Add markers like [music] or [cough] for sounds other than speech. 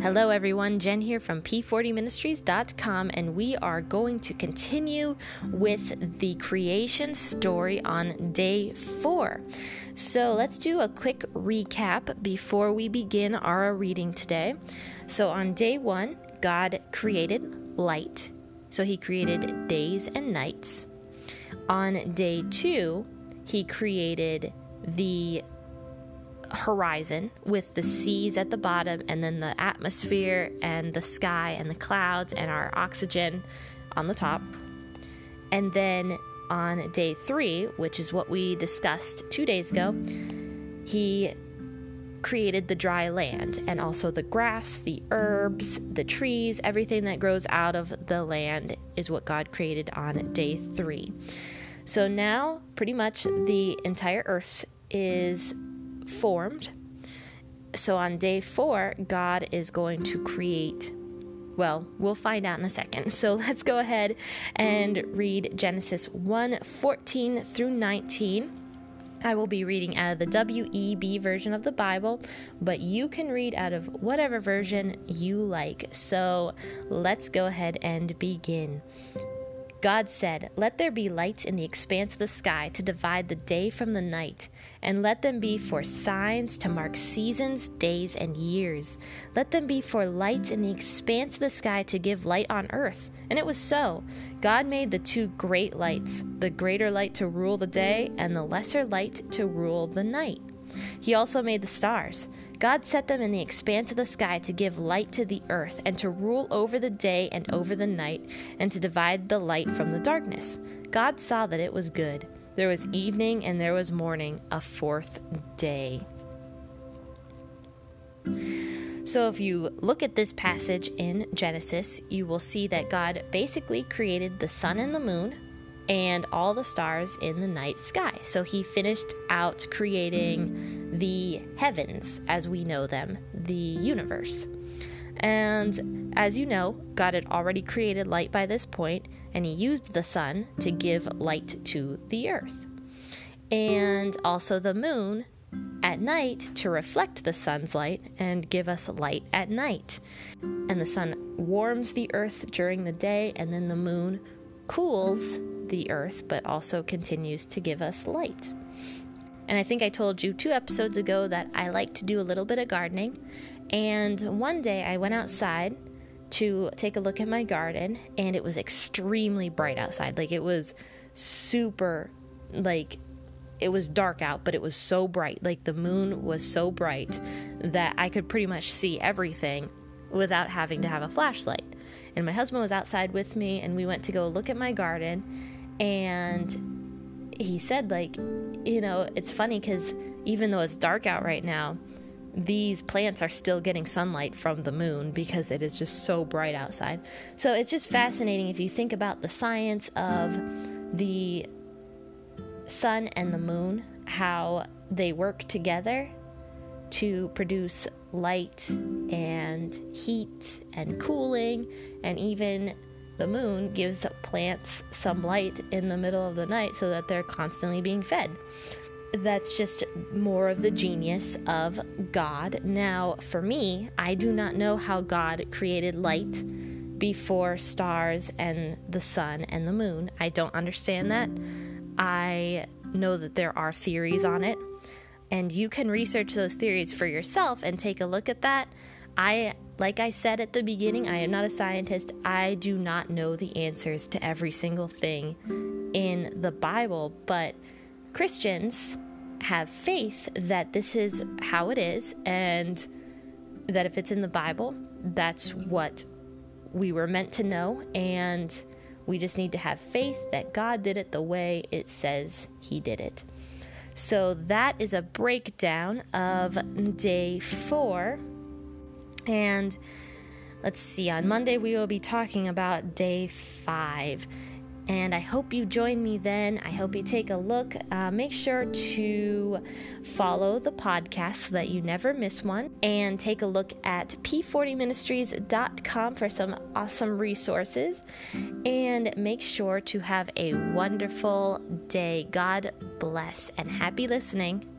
Hello, everyone. Jen here from P40ministries.com, and we are going to continue with the creation story on day four. So, let's do a quick recap before we begin our reading today. So, on day one, God created light. So, He created days and nights. On day two, He created the horizon with the seas at the bottom and then the atmosphere and the sky and the clouds and our oxygen on the top. And then on day three, which is what we discussed two days ago, he created the dry land and also the grass, the herbs, the trees, everything that grows out of the land is what God created on day three. So now, pretty much the entire earth is formed. So on day four, God is going to create. Well, we'll find out in a second. [laughs] So let's go ahead and read Genesis 1 14 through 19. I will be reading out of the WEB version of the Bible, but you can read out of whatever version you like. So let's go ahead and begin. God said, Let there be lights in the expanse of the sky to divide the day from the night, and let them be for signs to mark seasons, days, and years. Let them be for lights in the expanse of the sky to give light on earth. And it was so. God made the two great lights, the greater light to rule the day, and the lesser light to rule the night. He also made the stars. God set them in the expanse of the sky to give light to the earth, and to rule over the day and over the night, and to divide the light from the darkness. God saw that it was good. There was evening and there was morning, a fourth day. So, if you look at this passage in Genesis, you will see that God basically created the sun and the moon and all the stars in the night sky. So, He finished out creating the heavens as we know them, the universe. And as you know, God had already created light by this point, and He used the sun to give light to the earth. And also the moon at night to reflect the sun's light and give us light at night. And the sun warms the earth during the day, and then the moon cools the earth, but also continues to give us light. And I think I told you two episodes ago that I like to do a little bit of gardening. And one day I went outside to take a look at my garden, and it was extremely bright outside. Like it was super, like, it was dark out, but it was so bright. Like the moon was so bright that I could pretty much see everything without having to have a flashlight. And my husband was outside with me, and we went to go look at my garden. And he said like you know it's funny because even though it's dark out right now these plants are still getting sunlight from the moon because it is just so bright outside. So it's just fascinating if you think about the science of the sun and the moon how they work together to produce light and heat and cooling and even the moon gives plants some light in the middle of the night so that they're constantly being fed. That's just more of the genius of God. Now, for me, I do not know how God created light before stars and the sun and the moon. I don't understand that. I know that there are theories on it, and you can research those theories for yourself and take a look at that. I like I said at the beginning, I am not a scientist. I do not know the answers to every single thing in the Bible, but Christians have faith that this is how it is and that if it's in the Bible, that's what we were meant to know and we just need to have faith that God did it the way it says He did it. So that is a breakdown of day four and let's see, on Monday we will be talking about day five. And I hope you join me then. I hope you take a look. Uh, make sure to follow the podcast so that you never miss one. And take a look at p40ministries.com for some awesome resources. And make sure to have a wonderful day. God bless and happy listening.